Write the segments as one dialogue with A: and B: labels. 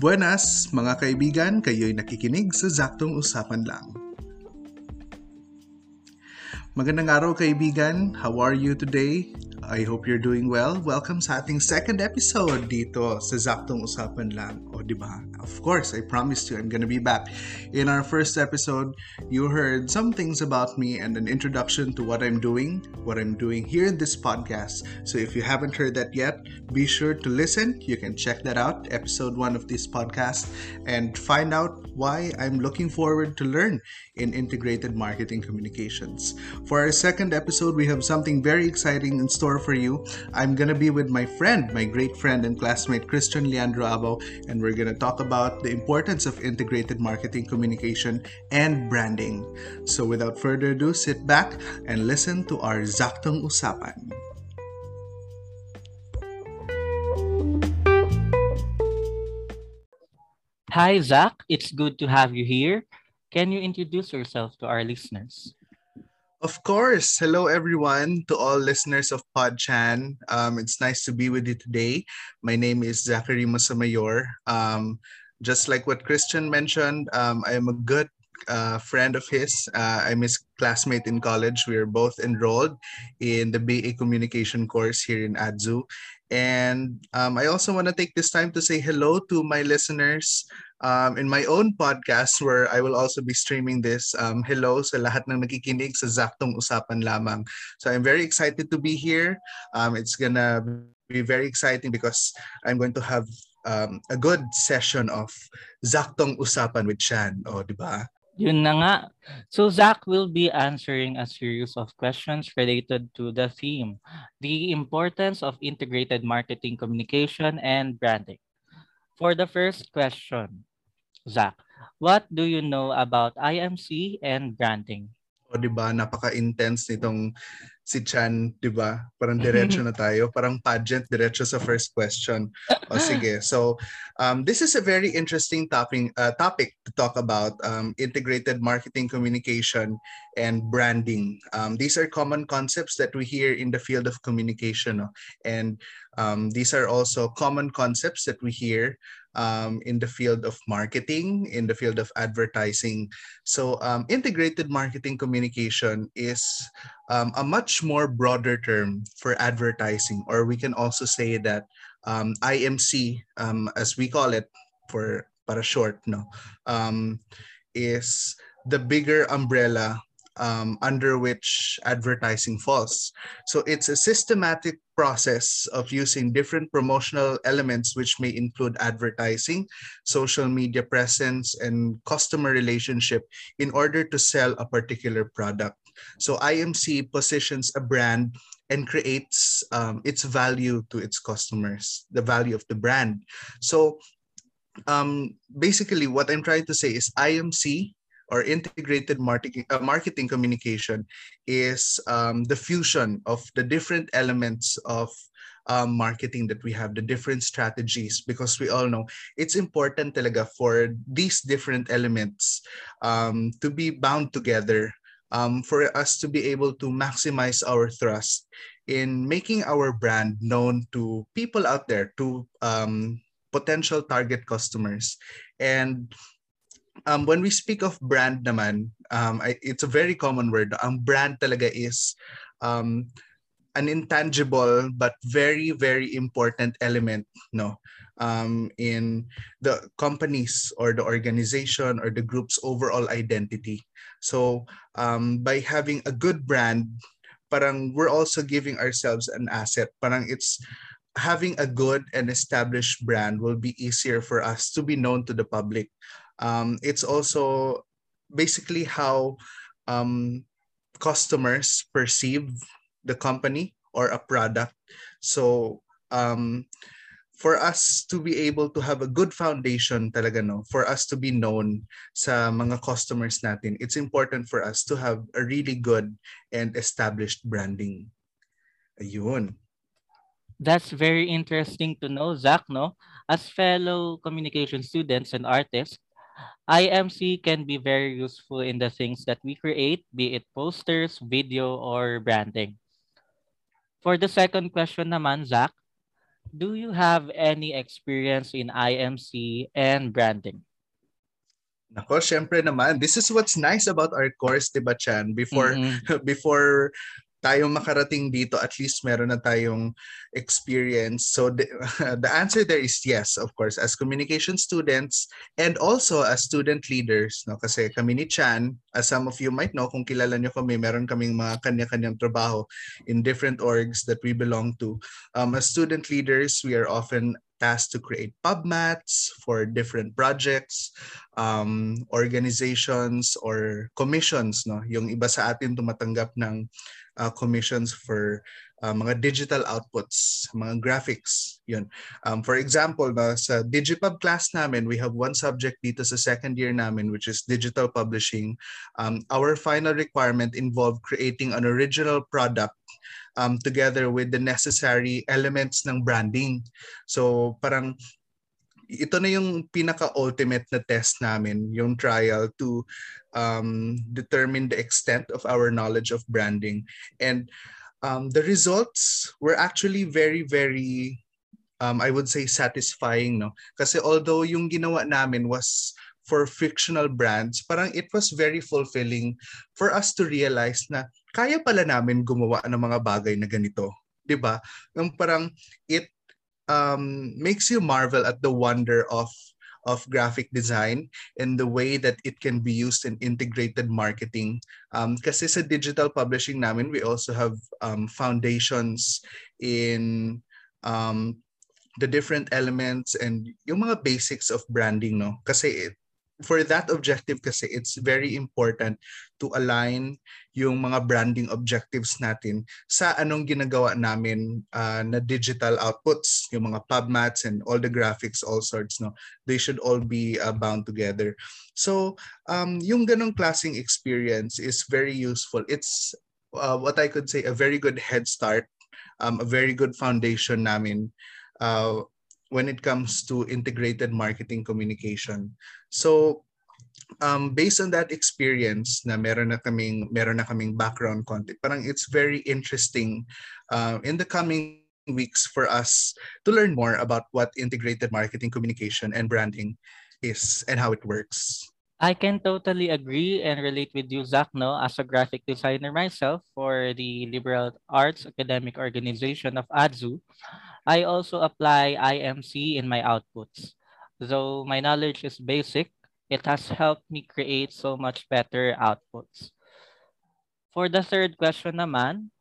A: Buenas, mga kaibigan, kayo'y nakikinig sa Zaktong Usapan Lang. Magandang araw kaibigan, how are you today? I hope you're doing well. Welcome sa ating second episode dito sa Zaktong Usapan Lang. Di ba? Of course, I promised you I'm gonna be back. In our first episode, you heard some things about me and an introduction to what I'm doing, what I'm doing here in this podcast. So if you haven't heard that yet, be sure to listen. You can check that out, episode one of this podcast, and find out why I'm looking forward to learn in integrated marketing communications. For our second episode, we have something very exciting in store for you. I'm gonna be with my friend, my great friend and classmate Christian Leandro Abao, and we're gonna talk about the importance of integrated marketing communication and branding. So without further ado, sit back and listen to our Zaktong Usapan.
B: Hi, Zach. It's good to have you here. Can you introduce yourself to our listeners?
A: Of course. Hello, everyone, to all listeners of PodChan. Um, it's nice to be with you today. My name is Zacharee Masamayor. Um, just like what Christian mentioned, um, I am a good uh, friend of his. Uh, I'm his classmate in college. We are both enrolled in the BA Communication course here in ADZU. And um, I also want to take this time to say hello to my listeners um, in my own podcast where I will also be streaming this. Um, hello sa lahat ng nakikinig sa Zaktong Usapan lamang. So I'm very excited to be here. Um, it's gonna be very exciting because I'm going to have um, a good session of Zaktong Usapan with Shan. O, oh, di ba?
B: Yun na nga. So Zach will be answering a series of questions related to the theme, the importance of integrated marketing communication and branding. For the first question, Zach, what do you know about IMC and branding?
A: O, di ba? Napaka-intense nitong si Chan, di ba? Parang diretso na tayo. Parang pageant, diretso sa first question. O sige. So, um, this is a very interesting topic, uh, topic to talk about um, integrated marketing communication and branding. Um, these are common concepts that we hear in the field of communication. No? And um, these are also common concepts that we hear um, in the field of marketing, in the field of advertising. So um, integrated marketing communication is um, a much more broader term for advertising, or we can also say that um, IMC, um, as we call it for para short, no, um, is the bigger umbrella um, under which advertising falls. So it's a systematic process of using different promotional elements, which may include advertising, social media presence, and customer relationship in order to sell a particular product. So IMC positions a brand and creates um, its value to its customers, the value of the brand. So um, basically, what I'm trying to say is IMC or integrated marketing, uh, marketing communication is um, the fusion of the different elements of um, marketing that we have, the different strategies, because we all know it's important talaga for these different elements um, to be bound together um, for us to be able to maximize our thrust in making our brand known to people out there, to um, potential target customers. And um, when we speak of brand naman, um, I, it's a very common word. Ang brand talaga is um, an intangible but very, very important element no, um, in the companies or the organization or the group's overall identity. So um, by having a good brand, parang we're also giving ourselves an asset. Parang it's having a good and established brand will be easier for us to be known to the public um, it's also basically how um, customers perceive the company or a product. So um, for us to be able to have a good foundation talaga no, for us to be known sa mga customers natin, it's important for us to have a really good and established branding. Ayun.
B: That's very interesting to know, Zach, no? As fellow communication students and artists, IMC can be very useful in the things that we create, be it posters, video, or branding. For the second question naman, Zach, do you have any experience in IMC and branding?
A: Nako, syempre naman. This is what's nice about our course, 'di ba, Chan? Before mm-hmm. before tayo makarating dito, at least meron na tayong experience. So the, the answer there is yes, of course, as communication students and also as student leaders. No? Kasi kami ni Chan, as some of you might know, kung kilala nyo kami, meron kaming mga kanya-kanyang trabaho in different orgs that we belong to. Um, as student leaders, we are often tasked to create pub mats for different projects, um, organizations, or commissions. No? Yung iba sa atin tumatanggap ng uh, commissions for uh, mga digital outputs, mga graphics. Yun. Um, for example, no, sa Digipub class namin, we have one subject dito sa second year namin, which is digital publishing. Um, our final requirement involved creating an original product um, together with the necessary elements ng branding. So parang ito na yung pinaka-ultimate na test namin, yung trial to um, determine the extent of our knowledge of branding. And um, the results were actually very, very, um, I would say, satisfying. No? Kasi although yung ginawa namin was for fictional brands, parang it was very fulfilling for us to realize na kaya pala namin gumawa ng mga bagay na ganito. 'di ba? Yung parang it um, makes you marvel at the wonder of of graphic design and the way that it can be used in integrated marketing. Um, kasi sa digital publishing namin, we also have um, foundations in um, the different elements and yung mga basics of branding, no? Kasi it, for that objective kasi it's very important to align yung mga branding objectives natin sa anong ginagawa namin uh, na digital outputs yung mga pub mats and all the graphics all sorts no? They should all be uh, bound together. So um yung ganong klaseng experience is very useful. It's uh, what I could say a very good head start um, a very good foundation namin uh, when it comes to integrated marketing communication. So um, based on that experience na meron na kaming meron na kaming background content, parang it's very interesting uh, in the coming weeks for us to learn more about what integrated marketing communication and branding is and how it works.
B: I can totally agree and relate with you, Zach, no, as a graphic designer myself for the Liberal Arts Academic Organization of ADZU. I also apply IMC in my outputs. Though my knowledge is basic, it has helped me create so much better outputs. For the third question naman,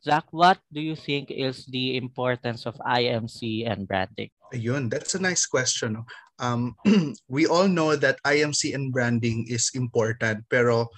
B: Zach, what do you think is the importance of IMC and branding?
A: Ayun, that's a nice question um, we all know that IMC and branding is important, pero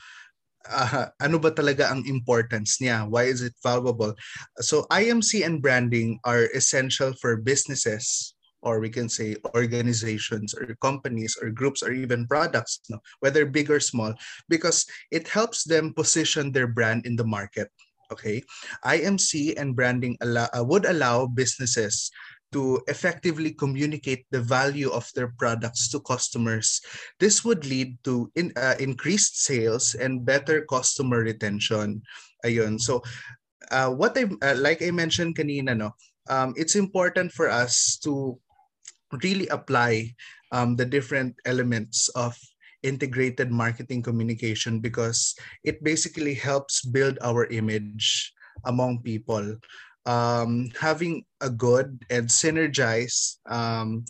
A: uh, ano ba talaga ang importance niya? Why is it valuable? So IMC and branding are essential for businesses or we can say organizations or companies or groups or even products, no? whether big or small, because it helps them position their brand in the market. Okay, IMC and branding allow, uh, would allow businesses to effectively communicate the value of their products to customers. This would lead to in, uh, increased sales and better customer retention. Ayun. So, uh, what I uh, like I mentioned kanina, no, um, it's important for us to really apply um, the different elements of integrated marketing communication because it basically helps build our image among people um, having a good and synergized um,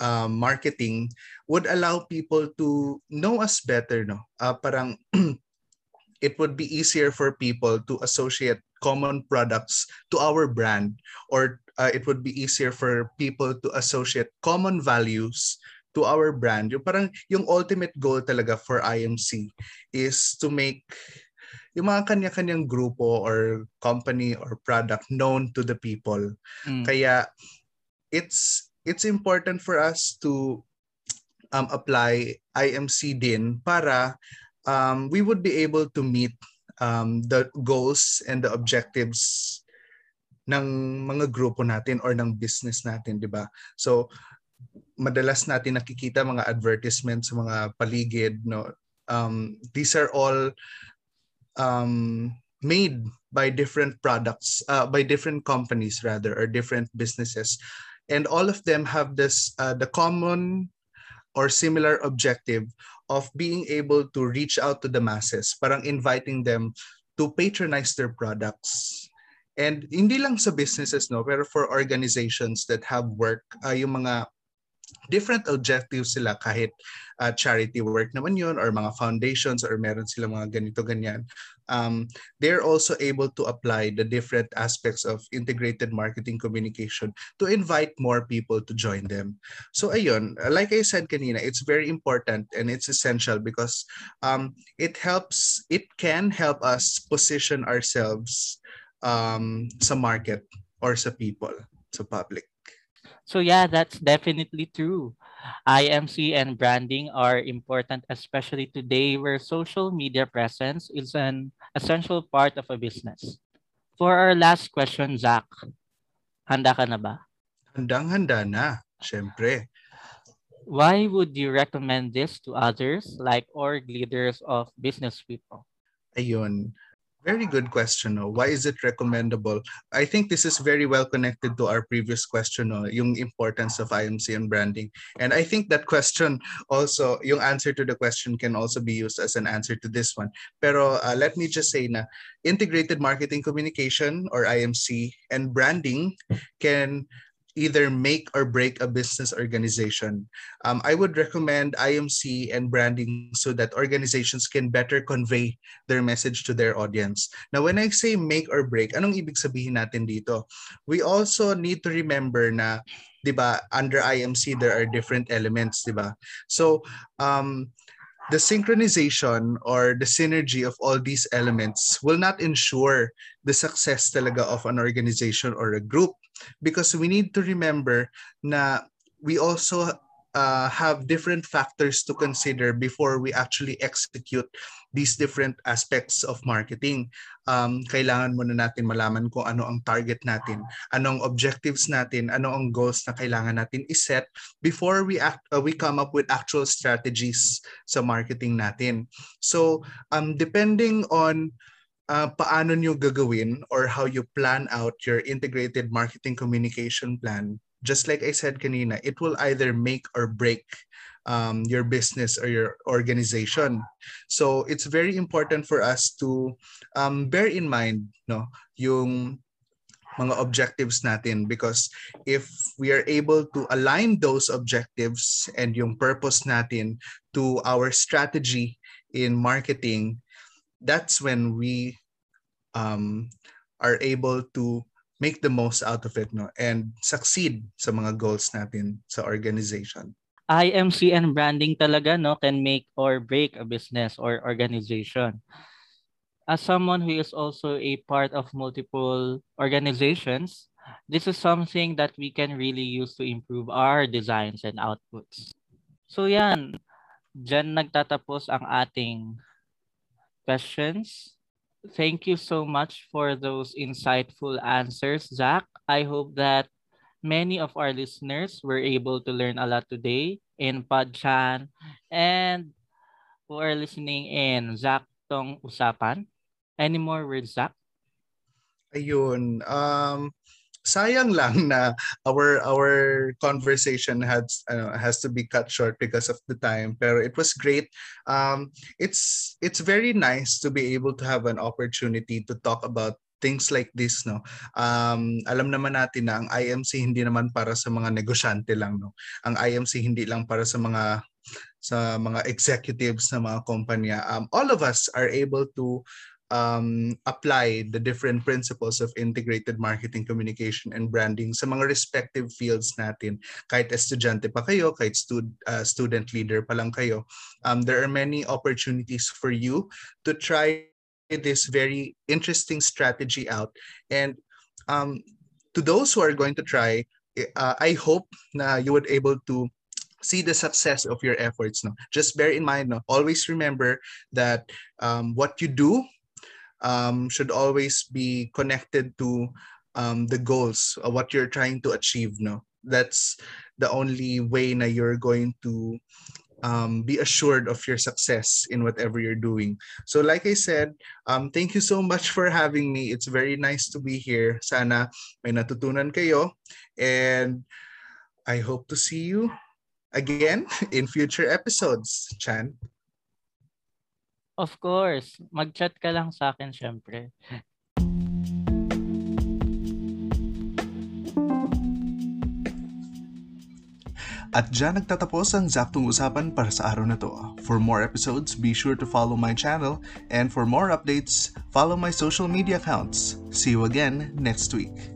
A: uh, marketing would allow people to know us better. No, uh, parang it would be easier for people to associate common products to our brand, or uh, it would be easier for people to associate common values to our brand. Yung parang yung ultimate goal talaga for IMC is to make yung mga kanya-kanyang grupo or company or product known to the people. Mm. Kaya it's it's important for us to um, apply IMC din para um, we would be able to meet um, the goals and the objectives ng mga grupo natin or ng business natin, di ba? So, madalas natin nakikita mga advertisements sa mga paligid, no? Um, these are all um, made by different products, uh, by different companies rather, or different businesses, and all of them have this uh, the common or similar objective of being able to reach out to the masses, parang inviting them to patronize their products. And hindi lang sa businesses, no, pero for organizations that have work, uh, yung mga different objectives sila kahit uh, charity work naman yun or mga foundations or meron sila mga ganito ganyan. Um, they're also able to apply the different aspects of integrated marketing communication to invite more people to join them. So ayun like I said kanina it's very important and it's essential because um, it helps it can help us position ourselves um, sa market or sa people sa public
B: So yeah, that's definitely true. IMC and branding are important, especially today where social media presence is an essential part of a business. For our last question, Zach, handa ka na ba?
A: Handang-handa na, syempre.
B: Why would you recommend this to others like org leaders of business people?
A: Ayun. Very good question. No? Why is it recommendable? I think this is very well connected to our previous question, no? yung importance of IMC and branding. And I think that question also, yung answer to the question can also be used as an answer to this one. Pero uh, let me just say na integrated marketing communication or IMC and branding can either make or break a business organization. Um, I would recommend IMC and branding so that organizations can better convey their message to their audience. Now, when I say make or break, anong ibig sabihin natin dito? We also need to remember na, di ba, under IMC, there are different elements, di ba? So, um, the synchronization or the synergy of all these elements will not ensure the success talaga of an organization or a group because we need to remember na we also uh, have different factors to consider before we actually execute these different aspects of marketing. Um, kailangan muna natin malaman kung ano ang target natin, anong objectives natin, ano ang goals na kailangan natin iset before we act, uh, we come up with actual strategies sa marketing natin. So, um, depending on uh, paano nyo gagawin or how you plan out your integrated marketing communication plan, just like I said kanina, it will either make or break um, your business or your organization. So it's very important for us to um, bear in mind no, yung mga objectives natin because if we are able to align those objectives and yung purpose natin to our strategy in marketing, that's when we um, are able to make the most out of it no and succeed sa mga goals natin sa organization.
B: IMC and branding talaga no can make or break a business or organization. As someone who is also a part of multiple organizations, this is something that we can really use to improve our designs and outputs. So yan, dyan nagtatapos ang ating questions. Thank you so much for those insightful answers, Zach. I hope that many of our listeners were able to learn a lot today in Podchan and who are listening in Zach Tong Usapan. Any more words, Zach?
A: Ayun. Um, sayang lang na our our conversation has uh, has to be cut short because of the time. Pero it was great. Um it's it's very nice to be able to have an opportunity to talk about things like this no? Um alam naman natin na ang IMC hindi naman para sa mga negosyante lang no? Ang IMC hindi lang para sa mga sa mga executives ng mga kumpanya. Um all of us are able to um, apply the different principles of integrated marketing communication and branding sa mga respective fields natin. Kahit estudyante pa kayo, kahit stud, uh, student leader pa lang kayo, um, there are many opportunities for you to try this very interesting strategy out. And um, to those who are going to try, uh, I hope na you would able to see the success of your efforts. No, just bear in mind. No, always remember that um, what you do um, should always be connected to um, the goals, of what you're trying to achieve. No, that's the only way na you're going to um, be assured of your success in whatever you're doing. So like I said, um, thank you so much for having me. It's very nice to be here. Sana may natutunan kayo. And I hope to see you again in future episodes, Chan.
B: Of course. Mag-chat ka lang sa akin, syempre.
A: At dyan nagtatapos ang Zaptong Usapan para sa araw na to. For more episodes, be sure to follow my channel and for more updates, follow my social media accounts. See you again next week.